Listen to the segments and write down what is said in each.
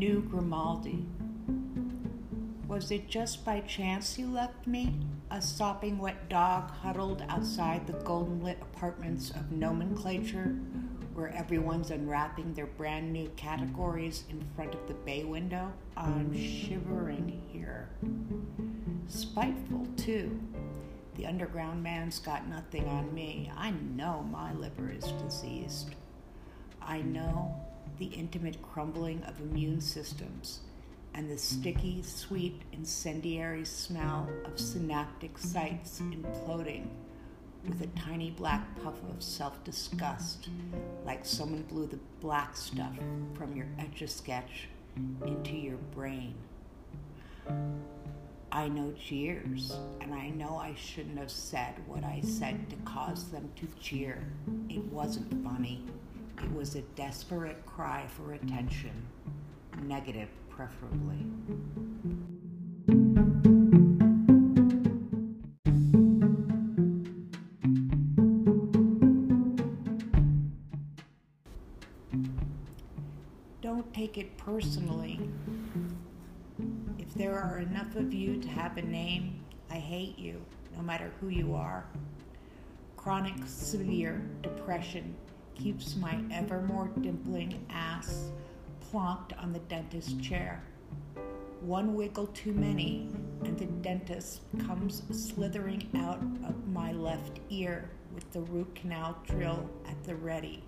new Grimaldi. Was it just by chance you left me? A sopping wet dog huddled outside the golden lit apartments of nomenclature, where everyone's unwrapping their brand new categories in front of the bay window? I'm shivering here. Spiteful, too. The underground man's got nothing on me. I know my liver is diseased. I know the intimate crumbling of immune systems and the sticky, sweet, incendiary smell of synaptic sites imploding with a tiny black puff of self disgust, like someone blew the black stuff from your etch a sketch into your brain. I know jeers, and I know I shouldn't have said what I said to cause them to cheer. It wasn't funny. It was a desperate cry for attention, negative preferably. Don't take it personally. If there are enough of you to have a name, I hate you, no matter who you are. Chronic severe depression keeps my ever more dimpling ass plonked on the dentist chair. One wiggle too many, and the dentist comes slithering out of my left ear with the root canal drill at the ready.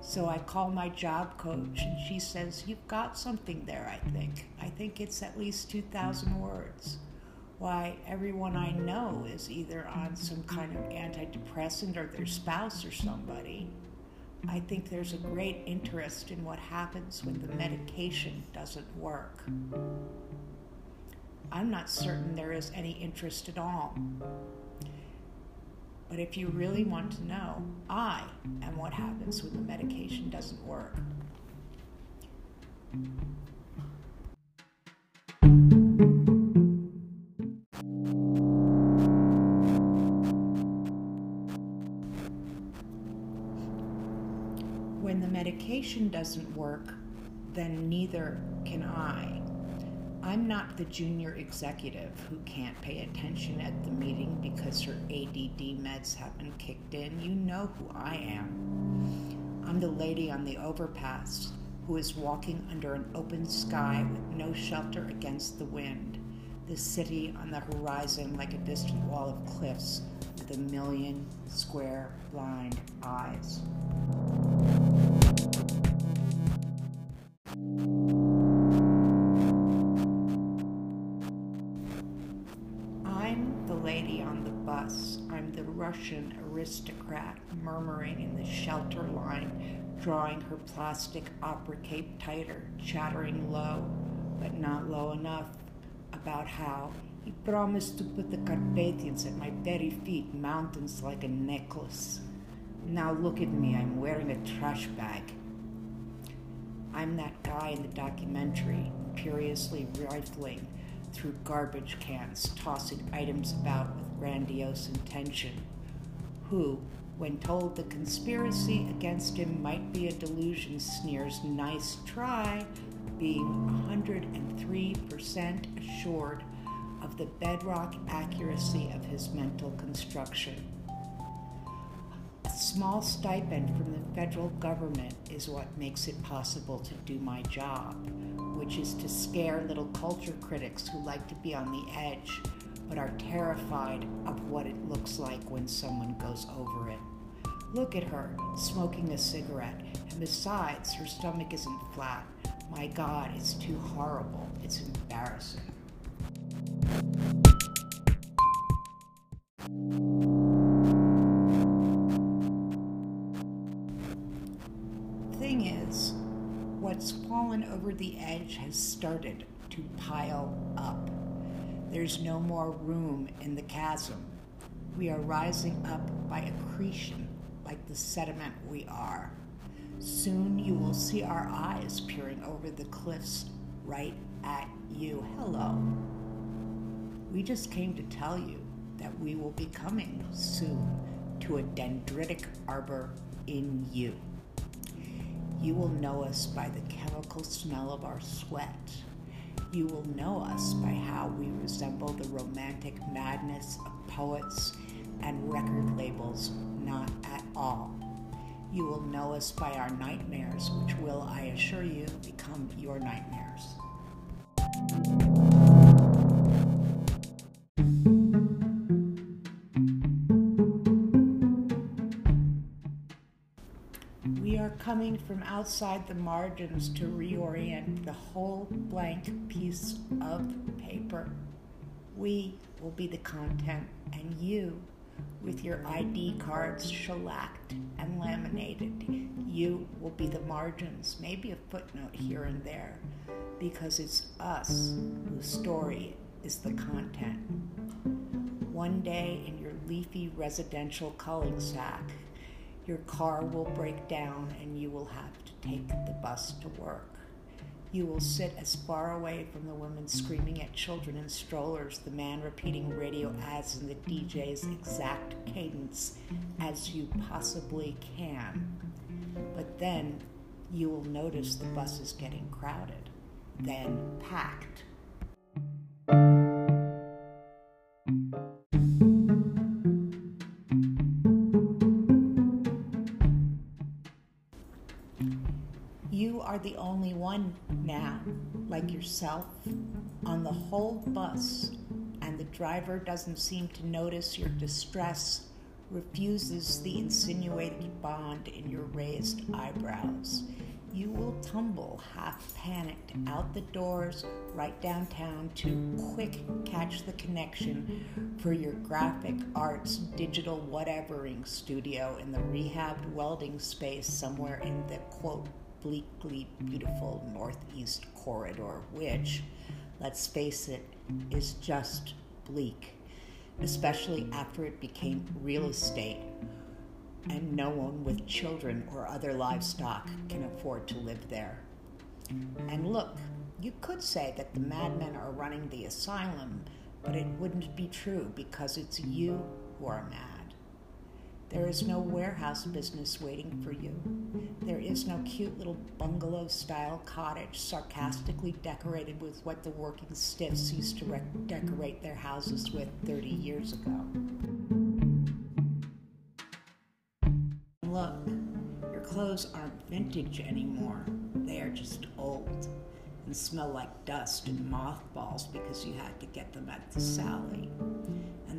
So I call my job coach, and she says, You've got something there, I think. I think it's at least 2,000 words why everyone I know is either on some kind of antidepressant or their spouse or somebody. I think there's a great interest in what happens when the medication doesn't work. I'm not certain there is any interest at all. But if you really want to know, I am what happens when the medication doesn't work. Medication doesn't work, then neither can I. I'm not the junior executive who can't pay attention at the meeting because her ADD meds haven't kicked in. You know who I am. I'm the lady on the overpass who is walking under an open sky with no shelter against the wind. The city on the horizon like a distant wall of cliffs with a million square blind eyes. Lady on the bus. I'm the Russian aristocrat murmuring in the shelter line, drawing her plastic opera cape tighter, chattering low, but not low enough, about how he promised to put the Carpathians at my very feet, mountains like a necklace. Now look at me, I'm wearing a trash bag. I'm that guy in the documentary, imperiously rifling through garbage cans, tossing items about with grandiose intention, who, when told the conspiracy against him might be a delusion, sneers, nice try, being 103% assured of the bedrock accuracy of his mental construction. Small stipend from the federal government is what makes it possible to do my job, which is to scare little culture critics who like to be on the edge but are terrified of what it looks like when someone goes over it. Look at her, smoking a cigarette, and besides, her stomach isn't flat. My God, it's too horrible. It's embarrassing. Over the edge has started to pile up. There's no more room in the chasm. We are rising up by accretion, like the sediment we are. Soon you will see our eyes peering over the cliffs right at you. Hello. We just came to tell you that we will be coming soon to a dendritic arbor in you. You will know us by the chemical smell of our sweat. You will know us by how we resemble the romantic madness of poets and record labels, not at all. You will know us by our nightmares, which will, I assure you, become your nightmares. Coming from outside the margins to reorient the whole blank piece of paper. We will be the content, and you, with your ID cards shellacked and laminated, you will be the margins, maybe a footnote here and there, because it's us whose story is the content. One day in your leafy residential cul-de-sac, your car will break down and you will have to take the bus to work. You will sit as far away from the women screaming at children in strollers, the man repeating radio ads in the DJ's exact cadence as you possibly can. But then you will notice the bus is getting crowded, then packed. The only one now, like yourself, on the whole bus, and the driver doesn't seem to notice your distress, refuses the insinuated bond in your raised eyebrows. You will tumble, half panicked, out the doors, right downtown to quick catch the connection for your graphic arts digital whatevering studio in the rehabbed welding space somewhere in the quote bleakly beautiful northeast corridor, which, let's face it, is just bleak, especially after it became real estate and no one with children or other livestock can afford to live there. And look, you could say that the madmen are running the asylum, but it wouldn't be true because it's you who are mad. There is no warehouse business waiting for you. There is no cute little bungalow style cottage sarcastically decorated with what the working stiffs used to rec- decorate their houses with 30 years ago. Look, your clothes aren't vintage anymore. They are just old and smell like dust and mothballs because you had to get them at the Sally.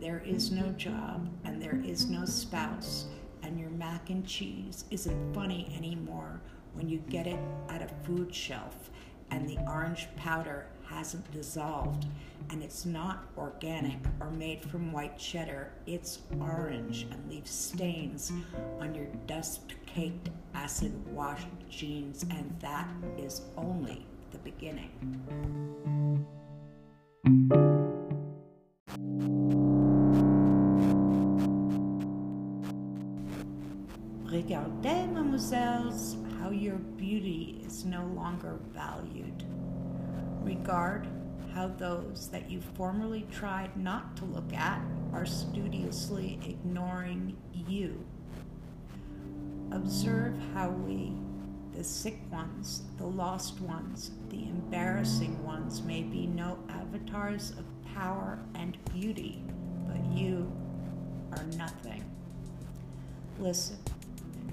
There is no job, and there is no spouse, and your mac and cheese isn't funny anymore when you get it at a food shelf and the orange powder hasn't dissolved and it's not organic or made from white cheddar, it's orange and leaves stains on your dust caked, acid washed jeans, and that is only the beginning. Regardez, mademoiselles, how your beauty is no longer valued. Regard how those that you formerly tried not to look at are studiously ignoring you. Observe how we, the sick ones, the lost ones, the embarrassing ones, may be no avatars of power and beauty, but you are nothing. Listen,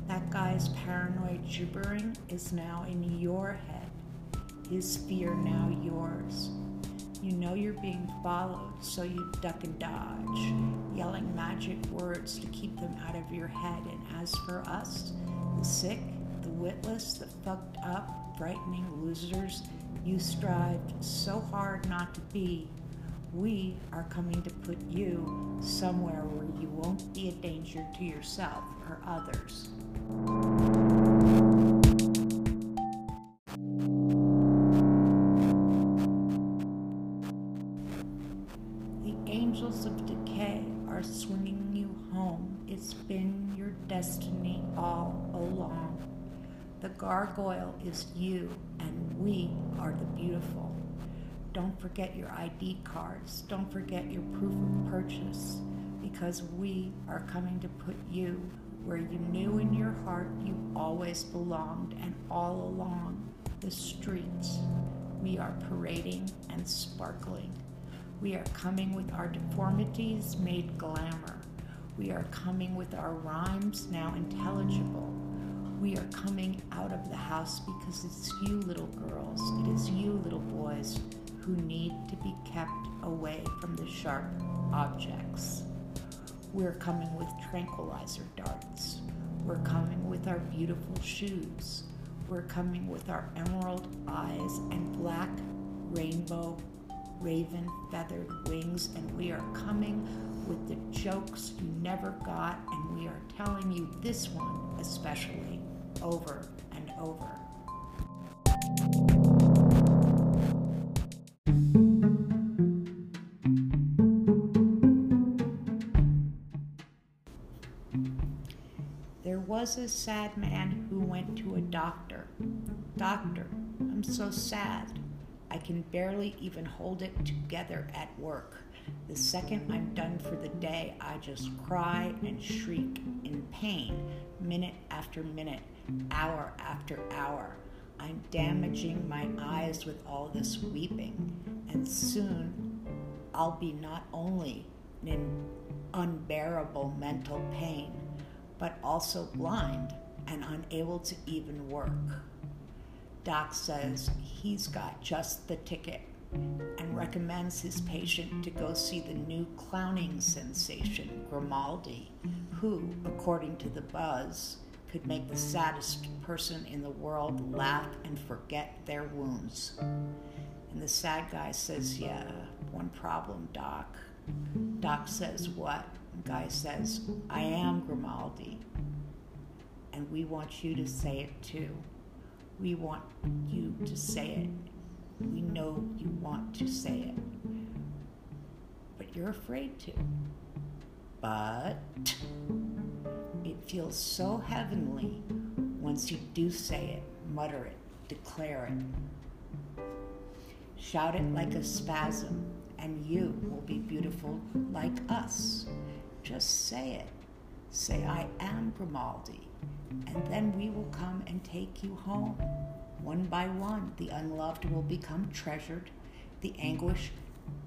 that guy's paranoid gibbering is now in your head, his fear now yours. You know you're being followed, so you duck and dodge, yelling magic words to keep them out of your head. And as for us, the sick, the witless, the fucked up, frightening losers you strived so hard not to be, we are coming to put you somewhere where you won't be a danger to yourself or others. The angels of decay are swinging you home. It's been your destiny all along. The gargoyle is you, and we are the beautiful. Don't forget your ID cards. Don't forget your proof of purchase, because we are coming to put you where you knew in your heart you always belonged, and all along the streets we are parading and sparkling. We are coming with our deformities made glamour. We are coming with our rhymes now intelligible. We are coming out of the house because it's you, little girls, it is you, little boys, who need to be kept away from the sharp objects. We're coming with tranquilizer darts. We're coming with our beautiful shoes. We're coming with our emerald eyes and black rainbow raven feathered wings, and we are coming with the jokes you never got, and we are telling you this one especially over and over. Was a sad man who went to a doctor. Doctor, I'm so sad. I can barely even hold it together at work. The second I'm done for the day, I just cry and shriek in pain, minute after minute, hour after hour. I'm damaging my eyes with all this weeping, and soon I'll be not only in unbearable mental pain, but also blind and unable to even work. Doc says he's got just the ticket and recommends his patient to go see the new clowning sensation, Grimaldi, who, according to the buzz, could make the saddest person in the world laugh and forget their wounds. And the sad guy says, Yeah, one problem, Doc. Doc says, What? Guy says, I am Grimaldi. And we want you to say it too. We want you to say it. We know you want to say it. But you're afraid to. But it feels so heavenly once you do say it, mutter it, declare it. Shout it like a spasm, and you will be beautiful like us. Just say it. Say, I am Grimaldi, and then we will come and take you home. One by one, the unloved will become treasured, the anguish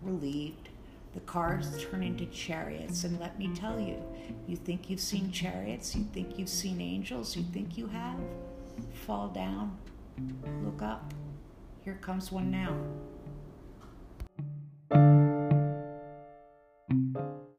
relieved, the cars turn into chariots. And let me tell you, you think you've seen chariots, you think you've seen angels, you think you have? Fall down, look up. Here comes one now.